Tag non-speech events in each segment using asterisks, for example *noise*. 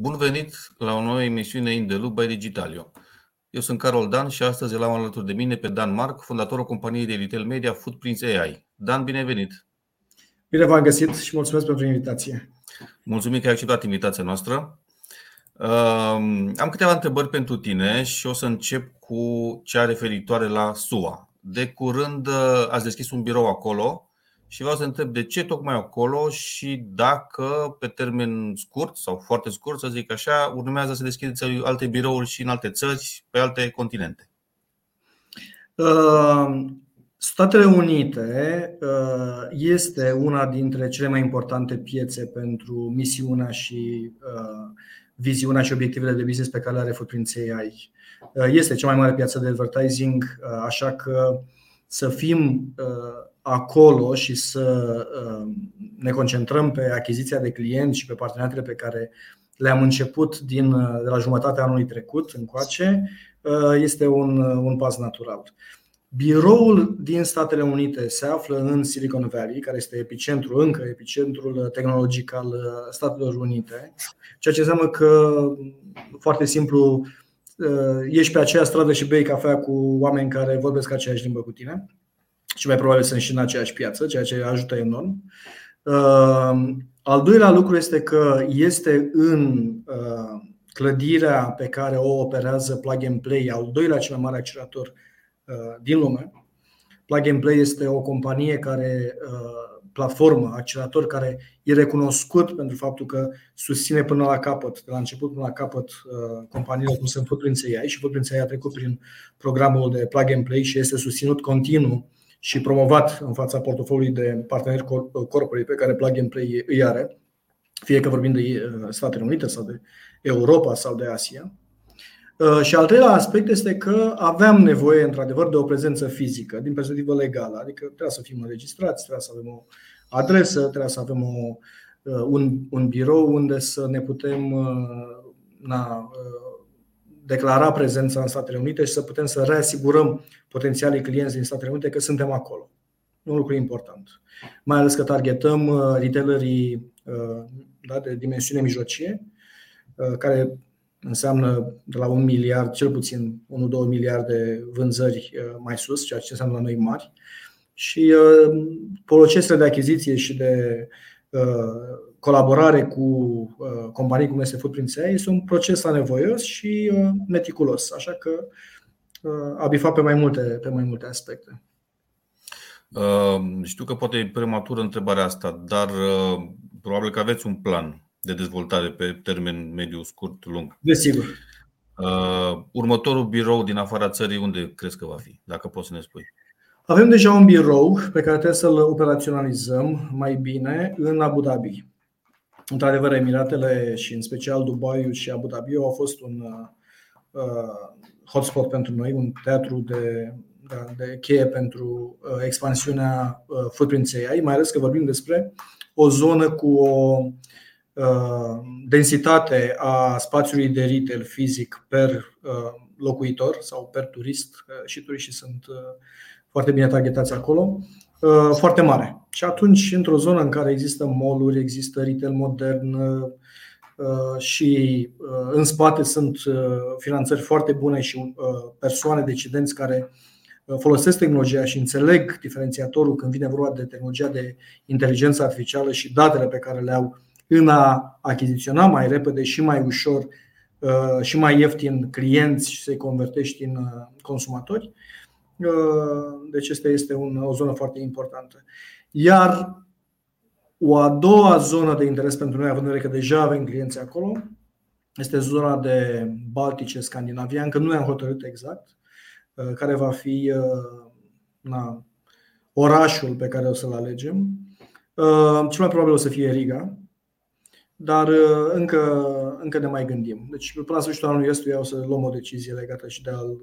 Bun venit la o nouă emisiune In The Loop by Digitalio. Eu sunt Carol Dan și astăzi l-am alături de mine pe Dan Marc, fondatorul companiei de retail media Footprints AI. Dan, bine venit! Bine v-am găsit și mulțumesc pentru invitație. Mulțumim că ai acceptat invitația noastră. Am câteva întrebări pentru tine și o să încep cu cea referitoare la SUA. De curând ați deschis un birou acolo și vreau să întreb de ce tocmai acolo și dacă pe termen scurt sau foarte scurt, să zic așa, urmează să deschideți alte birouri și în alte țări, pe alte continente. Uh, Statele Unite uh, este una dintre cele mai importante piețe pentru misiunea și uh, viziunea și obiectivele de business pe care le are Footprint AI. Este cea mai mare piață de advertising, așa că să fim acolo și să uh, ne concentrăm pe achiziția de clienți și pe parteneriatele pe care le-am început din, uh, de la jumătatea anului trecut încoace, uh, este un, un pas natural. Biroul din Statele Unite se află în Silicon Valley, care este epicentrul, încă epicentrul tehnologic al Statelor Unite, ceea ce înseamnă că, foarte simplu, ești pe aceeași stradă și bei cafea cu oameni care vorbesc aceeași limbă cu tine și mai probabil sunt și în aceeași piață, ceea ce ajută enorm. Uh, al doilea lucru este că este în uh, clădirea pe care o operează Plug and Play, al doilea cel mai mare accelerator uh, din lume. Plug and Play este o companie care platformă, accelerator care e recunoscut pentru faptul că susține până la capăt, de la început până la capăt, companiile cum sunt Footprints AI și Footprints AI a trecut prin programul de Plug and Play și este susținut continuu și promovat în fața portofoliului de parteneri corporate pe care Plug and Play îi are, fie că vorbim de uh, Statele Unite sau de Europa sau de Asia. Uh, și al treilea aspect este că aveam nevoie, într-adevăr, de o prezență fizică, din perspectivă legală, adică trebuie să fim înregistrați, trebuie să avem o adresă, trebuie să avem o, uh, un, un birou unde să ne putem na, declara prezența în Statele Unite și să putem să reasigurăm potențialii clienți din Statele Unite că suntem acolo. Un lucru important. Mai ales că targetăm uh, retailerii uh, da, de dimensiune mijlocie, uh, care înseamnă de la un miliard, cel puțin 1-2 miliarde vânzări mai sus, ceea ce înseamnă la noi mari. Și procesele de achiziție și de colaborare cu uh, companii cum este Footprint AI este un proces anevoios și uh, meticulos, așa că uh, a bifat pe mai multe, pe mai multe aspecte. Știu că poate e prematură întrebarea asta, dar probabil că aveți un plan de dezvoltare pe termen mediu, scurt, lung. Desigur. Următorul birou din afara țării, unde crezi că va fi, dacă poți să ne spui? Avem deja un birou pe care trebuie să-l operaționalizăm mai bine în Abu Dhabi. Într-adevăr, Emiratele și în special Dubai și Abu Dhabi au fost un uh, hotspot pentru noi, un teatru de, de, de cheie pentru uh, expansiunea uh, Footprint AI, mai ales că vorbim despre o zonă cu o uh, densitate a spațiului de retail fizic per uh, locuitor sau per turist uh, și turiștii sunt uh, foarte bine targetați acolo, uh, foarte mare. Și atunci, într-o zonă în care există mall există retail modern uh, și în spate sunt finanțări foarte bune și persoane decidenți care folosesc tehnologia și înțeleg diferențiatorul când vine vorba de tehnologia de inteligență artificială și datele pe care le au în a achiziționa mai repede și mai ușor și mai ieftin clienți și să-i convertești în consumatori, deci asta este o zonă foarte importantă. Iar o a doua zonă de interes pentru noi, având în vedere că deja avem clienți acolo, este zona de Baltice, Scandinavia. Încă nu ne-am hotărât exact uh, care va fi uh, na, orașul pe care o să-l alegem. Uh, cel mai probabil o să fie Riga, dar încă, încă ne mai gândim. Deci, până la sfârșitul anului ăstuia o să luăm o decizie legată și de, al,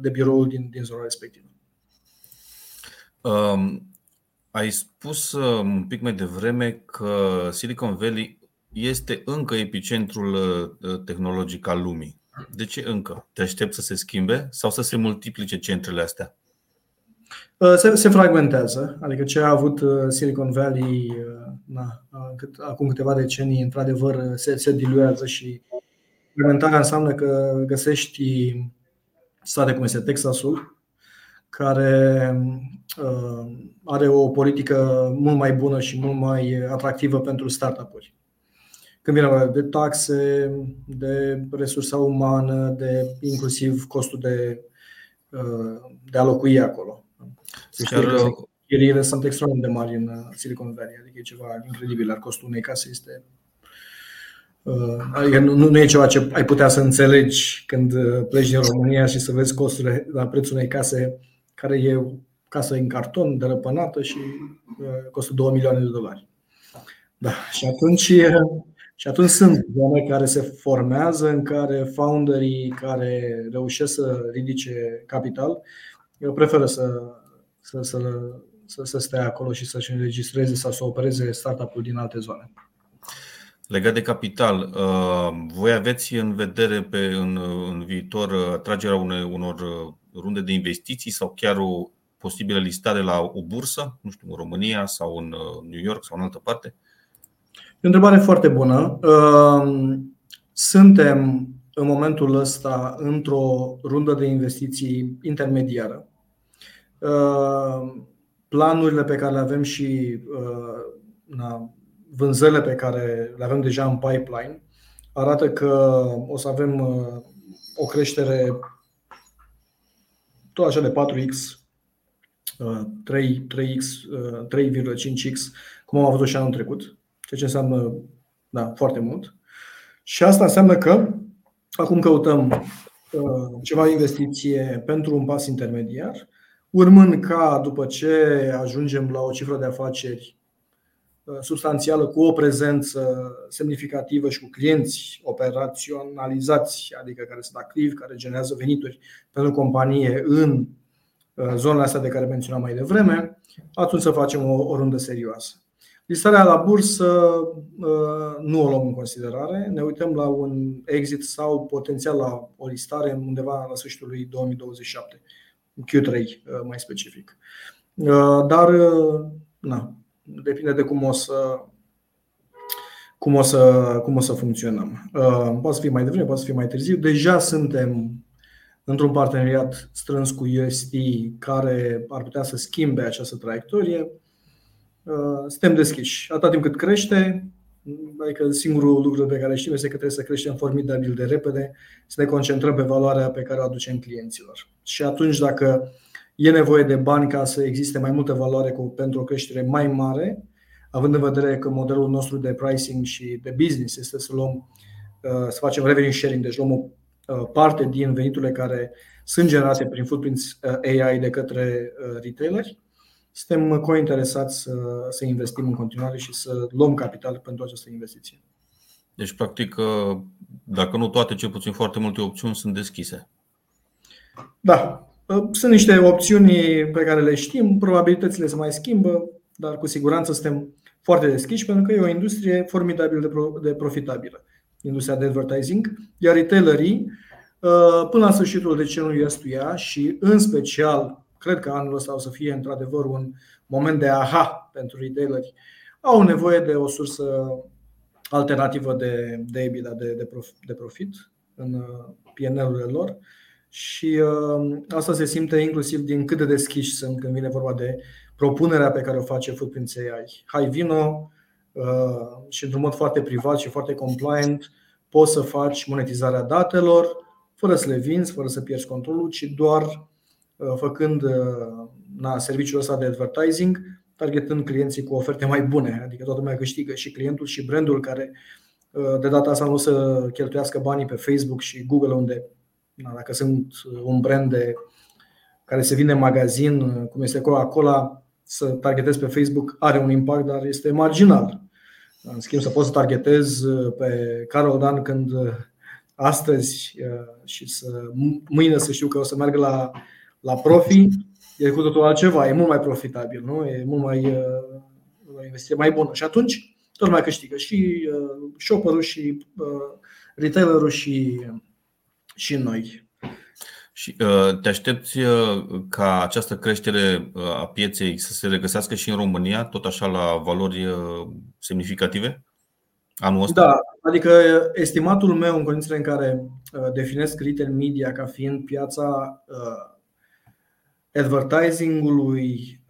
de biroul din, din zona respectivă. Um, ai spus uh, un pic mai devreme că Silicon Valley este încă epicentrul uh, tehnologic al lumii. De ce încă? Te aștept să se schimbe sau să se multiplice centrele astea? Uh, se, se fragmentează. Adică ce a avut Silicon Valley na, acum câteva decenii, într-adevăr, se, se diluează și implementarea înseamnă că găsești state cum este Texasul, care uh, are o politică mult mai bună și mult mai atractivă pentru startup-uri. Când vine vorba de taxe, de resursa umană, de inclusiv costul de, uh, de a locui acolo. Chiar, chiriile sunt extrem de mari în uh, Silicon Valley, adică e ceva incredibil, iar costul unei case este Adică nu, nu e ceva ce ai putea să înțelegi când pleci din România și să vezi costurile la prețul unei case care e casă în carton, dărăpânată și costă 2 milioane de dolari. Da, și atunci, și atunci sunt zone care se formează, în care founderii care reușesc să ridice capital, eu preferă să, să, să, să, să stea acolo și să-și înregistreze sau să opereze startup-ul din alte zone. Legat de capital, voi aveți în vedere pe, în, în viitor atragerea unei, unor runde de investiții sau chiar o posibilă listare la o bursă, nu știu, în România sau în New York sau în altă parte? E o întrebare foarte bună. Ehm, suntem în momentul ăsta într-o rundă de investiții intermediară. Ehm, planurile pe care le avem și ehm, na, vânzările pe care le avem deja în pipeline arată că o să avem o creștere tot așa de 4x, 3, 3x, 3,5x, cum am avut și anul trecut, ceea ce înseamnă da, foarte mult. Și asta înseamnă că acum căutăm uh, ceva investiție pentru un pas intermediar, urmând ca după ce ajungem la o cifră de afaceri uh, substanțială cu o prezență semnificativă și cu clienți operaționalizați, adică care sunt activi, care generează venituri pentru companie în uh, zonele astea de care menționam mai devreme, atunci să facem o, o rundă serioasă. Listarea la bursă uh, nu o luăm în considerare. Ne uităm la un exit sau potențial la o listare undeva la sfârșitul lui 2027, Q3 uh, mai specific. Uh, dar na, depinde de cum o să cum o să, cum o să funcționăm. Poate să fie mai devreme, poate să fie mai târziu. Deja suntem într-un parteneriat strâns cu UST care ar putea să schimbe această traiectorie. Uh, suntem deschiși. Atât timp cât crește, adică singurul lucru pe care știm este că trebuie să creștem formidabil de repede, să ne concentrăm pe valoarea pe care o aducem clienților. Și atunci, dacă e nevoie de bani ca să existe mai multă valoare pentru o creștere mai mare, având în vedere că modelul nostru de pricing și de business este să luăm, uh, să facem revenue sharing, deci luăm o uh, parte din veniturile care sunt generate prin footprints AI de către retaileri, suntem cointeresați să, să investim în continuare și să luăm capital pentru această investiție. Deci, practic, dacă nu toate, cel puțin foarte multe opțiuni sunt deschise. Da. Sunt niște opțiuni pe care le știm, probabilitățile se mai schimbă, dar cu siguranță suntem foarte deschiși pentru că e o industrie formidabil de, de profitabilă, industria de advertising, iar retailerii până la sfârșitul deceniului ăstuia și în special cred că anul ăsta o să fie într-adevăr un moment de aha pentru retaileri. Au nevoie de o sursă alternativă de, de EBITDA, de, de, prof, de profit în uh, PNL-urile lor și uh, asta se simte inclusiv din cât de deschiși sunt când vine vorba de propunerea pe care o face Footprint AI. Hai vino uh, și într-un mod foarte privat și foarte compliant poți să faci monetizarea datelor fără să le vinzi, fără să pierzi controlul, ci doar Uh, făcând uh, na, serviciul ăsta de advertising, targetând clienții cu oferte mai bune, adică toată lumea câștigă și clientul și brandul care uh, de data asta nu să cheltuiască banii pe Facebook și Google unde na, dacă sunt un brand de, care se vinde în magazin, cum este Coca-Cola, să targetez pe Facebook are un impact, dar este marginal. În schimb, să pot să targetez pe Carol Dan când astăzi și să mâine să știu că o să merg la la profi e cu totul altceva, e mult mai profitabil, nu? e mult mai uh, o investiție mai bună. Și atunci tot mai câștigă și uh, shopperul și uh, retailerul și, și noi. Și uh, te aștepți uh, ca această creștere uh, a pieței să se regăsească și în România, tot așa la valori semnificative? Anul ăsta? Da, adică estimatul meu în condițiile în care definesc retail media ca fiind piața advertisingului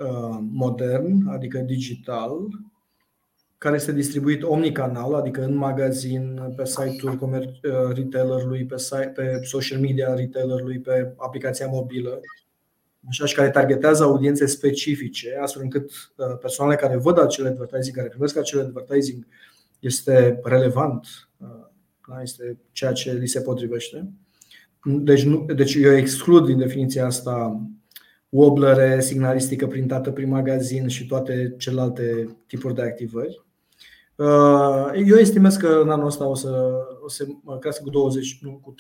modern, adică digital, care este distribuit omnicanal, adică în magazin, pe site-ul uh, retailerului, pe, site, pe social media retailerului, pe aplicația mobilă, așa și care targetează audiențe specifice, astfel încât uh, persoanele care văd acele advertising, care primesc acele advertising, este relevant, uh, da? este ceea ce li se potrivește. Deci, nu, deci eu exclud din definiția asta wobblere, signalistică printată prin magazin și toate celelalte tipuri de activări. Uh, eu estimez că în anul ăsta o să, o să crească cu 20, nu, cu 35%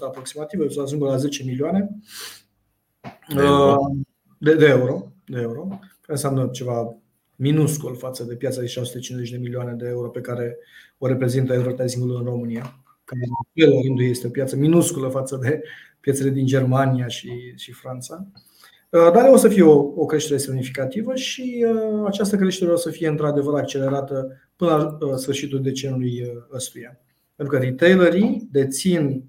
aproximativ, o să ajungă la 10 milioane de euro. Uh, de, de euro, de euro, care înseamnă ceva minuscul față de piața de 650 de milioane de euro pe care o reprezintă advertising în România, care în rândul este o piață minusculă față de piețele din Germania și, și Franța. Uh, dar o să fie o, o creștere semnificativă și uh, această creștere o să fie într-adevăr accelerată până la uh, sfârșitul deceniului ăstuia. Pentru că retailerii dețin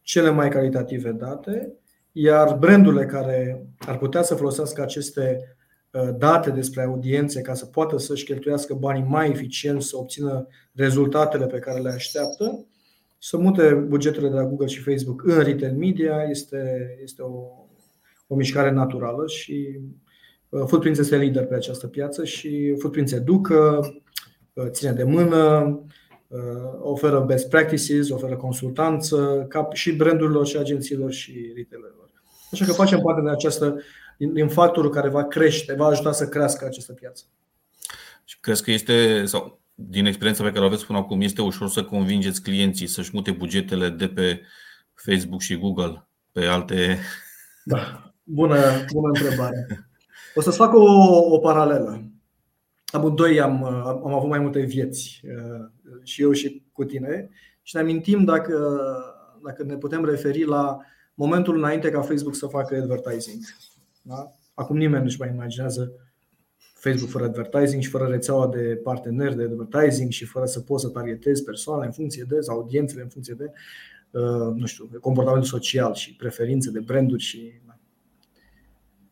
cele mai calitative date, iar brandurile care ar putea să folosească aceste date despre audiențe ca să poată să-și cheltuiască banii mai eficient, să obțină rezultatele pe care le așteaptă, să mute bugetele de la Google și Facebook în retail media este, este o, o mișcare naturală și uh, Footprints este lider pe această piață și Footprints educă, uh, ține de mână, uh, oferă best practices, oferă consultanță și brandurilor și agențiilor și retailerilor. Așa că facem parte din această din factorul care va crește, va ajuta să crească această piață. Și crezi că este, sau din experiența pe care o aveți până acum, este ușor să convingeți clienții să-și mute bugetele de pe Facebook și Google pe alte da. Bună, bună întrebare. O să-ți fac o, o paralelă. Amândoi am, am avut mai multe vieți, uh, și eu și cu tine, și ne amintim dacă, dacă ne putem referi la momentul înainte ca Facebook să facă advertising. Da? Acum nimeni nu-și mai imaginează Facebook fără advertising și fără rețeaua de parteneri de advertising și fără să poți să targetezi persoane în funcție de, sau audiențele în funcție de, uh, nu știu, comportamentul social și preferințe de branduri și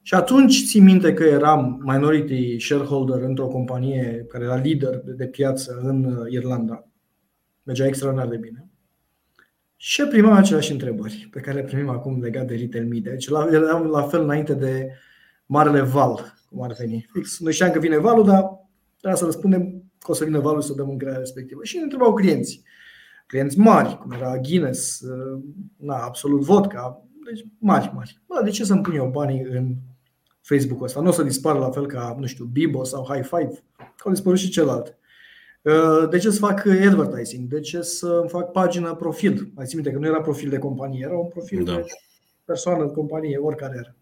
și atunci țin minte că eram minority shareholder într-o companie care era lider de piață în uh, Irlanda. Mergea extraordinar de bine. Și primeam aceleași întrebări pe care le primim acum legat de retail media. Deci eram la fel înainte de marele val, cum ar veni. Fix, noi știam că vine valul, dar trebuia să răspundem că o să vină valul să dăm în greia respectivă. Și ne întrebau clienții. Clienți mari, cum era Guinness, uh, na, absolut vodka, deci mari, mari. Bă, de ce să-mi pun eu banii în Facebook-ul ăsta. Nu o să dispară la fel ca, nu știu, Bibo sau High Five, că au dispărut și celălalt. Uh, de ce să fac advertising? De ce să fac pagină profil? Mai țin minte că nu era profil de companie, era un profil da. de persoană, de companie, oricare era.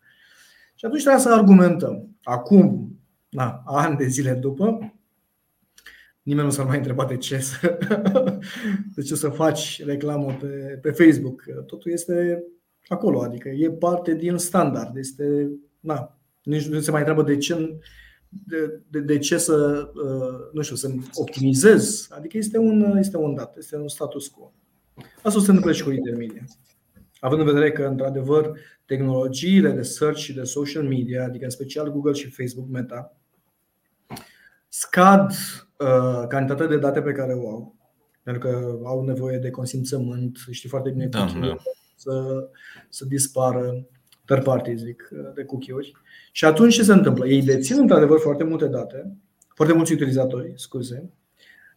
Și atunci trebuia să argumentăm. Acum, na, ani de zile după, nimeni nu s-a mai întrebat de ce să, *laughs* de ce să faci reclamă pe, pe Facebook. Totul este acolo, adică e parte din standard. Este, na, nici nu se mai întreabă de ce, de, de, de ce să, uh, nu știu, să optimizez. Adică este un, este un dat, este un status quo. Asta se întâmplă și cu intermedia. Având în vedere că, într-adevăr, tehnologiile de search și de social media, adică în special Google și Facebook, Meta, scad uh, cantitatea de date pe care o au. Pentru că au nevoie de consimțământ, știi foarte bine da, da. să, să dispară third party, zic, uh, de cookie-uri. Și atunci ce se întâmplă? Ei dețin într-adevăr foarte multe date, foarte mulți utilizatori, scuze,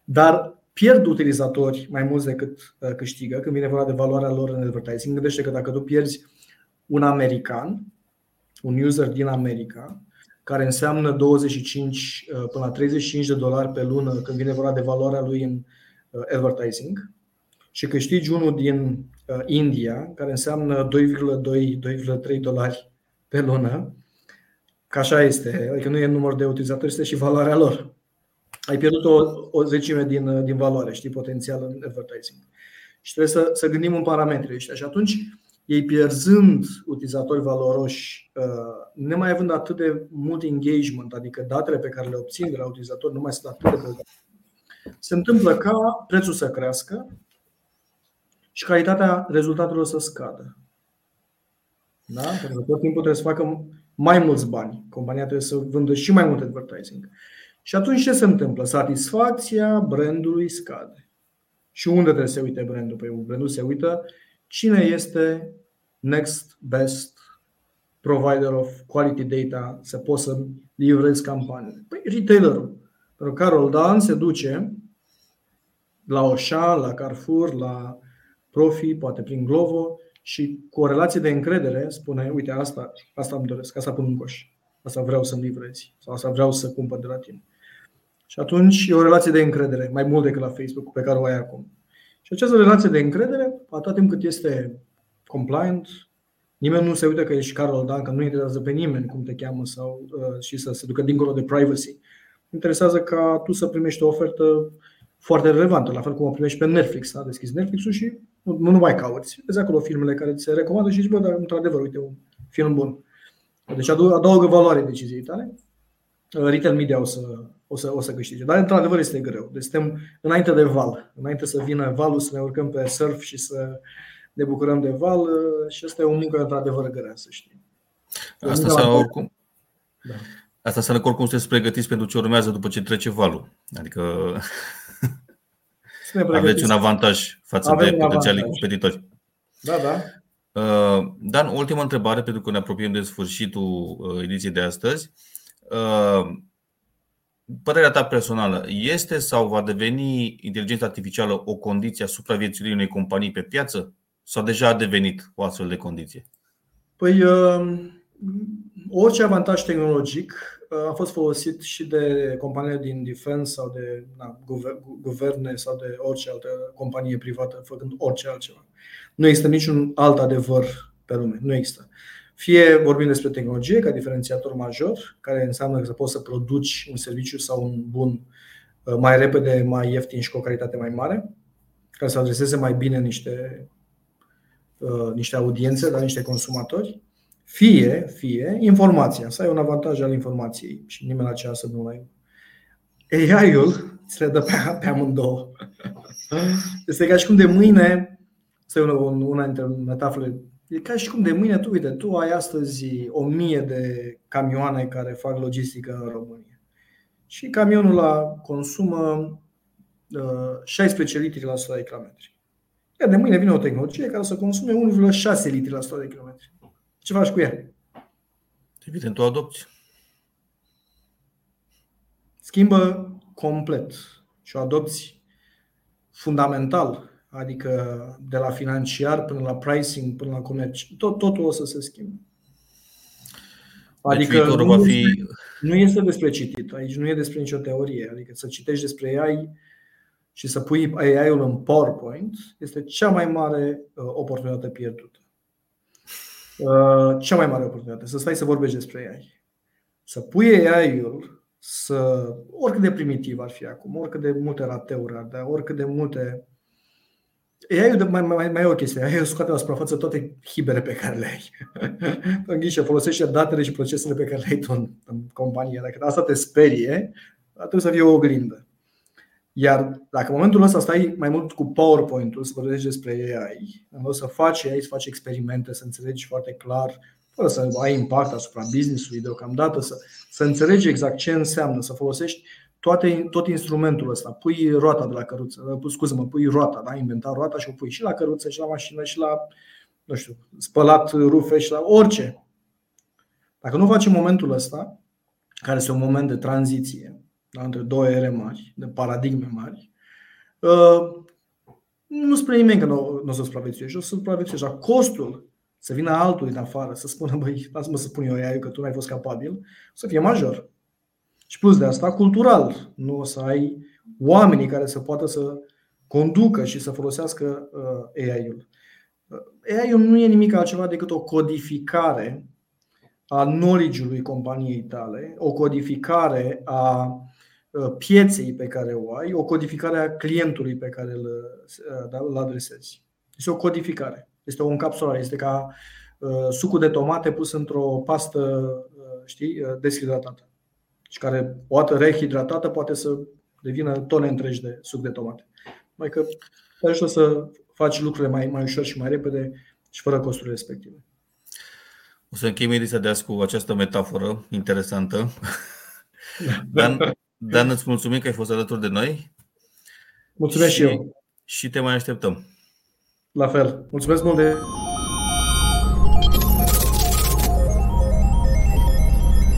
dar pierd utilizatori mai mulți decât uh, câștigă când vine vorba de valoarea lor în advertising. Gândește că dacă tu pierzi un american, un user din America, care înseamnă 25 uh, până la 35 de dolari pe lună când vine vorba de valoarea lui în advertising, și câștigi unul din India, care înseamnă 2,2-2,3 dolari pe lună, Că așa este. Adică nu e număr de utilizatori, este și valoarea lor. Ai pierdut o, o zecime din, din valoare, știi, potențial în advertising. Și trebuie să, să gândim în parametrii ăștia. Și atunci ei pierzând utilizatori valoroși, uh, nemai având atât de mult engagement, adică datele pe care le obțin de la utilizatori nu mai sunt atât de bogate, se întâmplă ca prețul să crească și calitatea rezultatelor să scadă. Da? Pentru că tot timpul trebuie să facă mai mulți bani. Compania trebuie să vândă și mai mult advertising. Și atunci ce se întâmplă? Satisfacția brandului scade. Și unde trebuie să se uite brandul? Păi brandul se uită cine este next best provider of quality data să poți să livrezi campaniile. Păi retailerul. Pentru că Carol Dan se duce la Oșa, la Carrefour, la Profi, poate prin Glovo și cu o relație de încredere spune, uite, asta, asta îmi doresc, asta pun în coș, asta vreau să-mi livrezi sau asta vreau să cumpăr de la tine. Și atunci e o relație de încredere, mai mult decât la Facebook, pe care o ai acum. Și această relație de încredere, atât timp cât este compliant, nimeni nu se uită că ești Carol Dan, că nu interesează pe nimeni cum te cheamă sau, uh, și să se ducă dincolo de privacy. Interesează ca tu să primești o ofertă foarte relevantă, la fel cum o primești pe Netflix. A deschis Netflix-ul și nu, nu mai cauți. Vezi acolo filmele care ți se recomandă și zici, bă, dar într-adevăr, uite, un film bun. Deci adaugă valoare deciziei tale. Uh, retail media o să, o să, o să câștige. Dar, într-adevăr, este greu. Deci suntem înainte de val. Înainte să vină valul, să ne urcăm pe surf și să ne bucurăm de val. Uh, și asta e o muncă, într-adevăr, grea, să știm. Asta să oricum. Da. Asta înseamnă că oricum sunteți pregătiți pentru ce urmează după ce trece valul. Adică aveți un avantaj față Avem de potențialii competitori. Da, da. Uh, Dan, ultima întrebare, pentru că ne apropiem de sfârșitul uh, ediției de astăzi. Uh, părerea ta personală, este sau va deveni inteligența artificială o condiție a supraviețuirii unei companii pe piață? Sau deja a devenit o astfel de condiție? Păi, orice avantaj tehnologic a fost folosit și de companii din defense sau de na, guverne sau de orice altă companie privată făcând orice altceva. Nu există niciun alt adevăr pe lume. Nu există. Fie vorbim despre tehnologie ca diferențiator major, care înseamnă că să poți să produci un serviciu sau un bun uh, mai repede, mai ieftin și cu o calitate mai mare, care să adreseze mai bine niște, uh, niște audiențe, la niște consumatori, fie, fie informația, să ai un avantaj al informației și nimeni aceea să nu ai. AI-ul ți le dă pe, pe amândouă. Este ca și cum de mâine, să una, una dintre metafore, e ca și cum de mâine tu, uite, tu ai astăzi o mie de camioane care fac logistică în România. Și camionul ăla consumă uh, 16 litri la 100 de km. Iar de mâine vine o tehnologie care să consume 1,6 litri la 100 de km. Ce faci cu ea? Evident, o adopți. Schimbă complet și o adopți fundamental, adică de la financiar până la pricing, până la comerț. Tot, totul o să se schimbe. Deci adică deci nu, va fi... este, nu este despre citit, aici nu e despre nicio teorie. Adică să citești despre AI și să pui AI-ul în PowerPoint este cea mai mare uh, oportunitate pierdută. Uh, cea mai mare oportunitate, să stai să vorbești despre AI. Să pui AI-ul să, oricât de primitiv ar fi acum, oricât de multe rateuri ar da, oricât de multe AI-ul mai, mai, mai e o chestie. AI-ul scoate la suprafață toate hibere pe care le ai. *laughs* în ghișe, folosește datele și procesele pe care le ai tu în, în companie. Dacă asta te sperie, trebuie să fie o oglindă. Iar dacă în momentul ăsta stai mai mult cu PowerPoint-ul să vorbești despre AI, în loc să faci AI, să faci experimente, să înțelegi foarte clar, fără să ai impact asupra business-ului deocamdată, să, să înțelegi exact ce înseamnă, să folosești toate, tot instrumentul ăsta. Pui roata de la căruță, scuză-mă, pui roata, da? inventa roata și o pui și la căruță, și la mașină, și la, nu știu, spălat rufe, și la orice. Dacă nu faci în momentul ăsta, care este un moment de tranziție, da, între două ere mari, de paradigme mari, uh, nu spune nimeni că nu, nu o să supraviețuiești, o să supraviețuiești. Dar costul să vină altul din afară, să spună, băi, lasă-mă să spun eu aia că tu n-ai fost capabil, să fie major. Și plus de asta, cultural. Nu o să ai oamenii care să poată să conducă și să folosească uh, AI-ul. Uh, AI-ul nu e nimic altceva decât o codificare a knowledge-ului companiei tale, o codificare a Uh, pieței pe care o ai, o codificare a clientului pe care îl, uh, da, îl adresezi. Este o codificare. Este o încapsulare, este ca uh, sucul de tomate pus într-o pastă uh, știi, uh, deshidratată și care, o dată rehidratată, poate să devină tone întregi de suc de tomate. Mai că te ajută să faci lucrurile mai, mai ușor și mai repede și fără costurile respective. O să închei meditația de azi cu această metaforă interesantă. *laughs* Dan, Dan, îți mulțumim că ai fost alături de noi. Mulțumesc și, și eu. Și te mai așteptăm. La fel. Mulțumesc mult de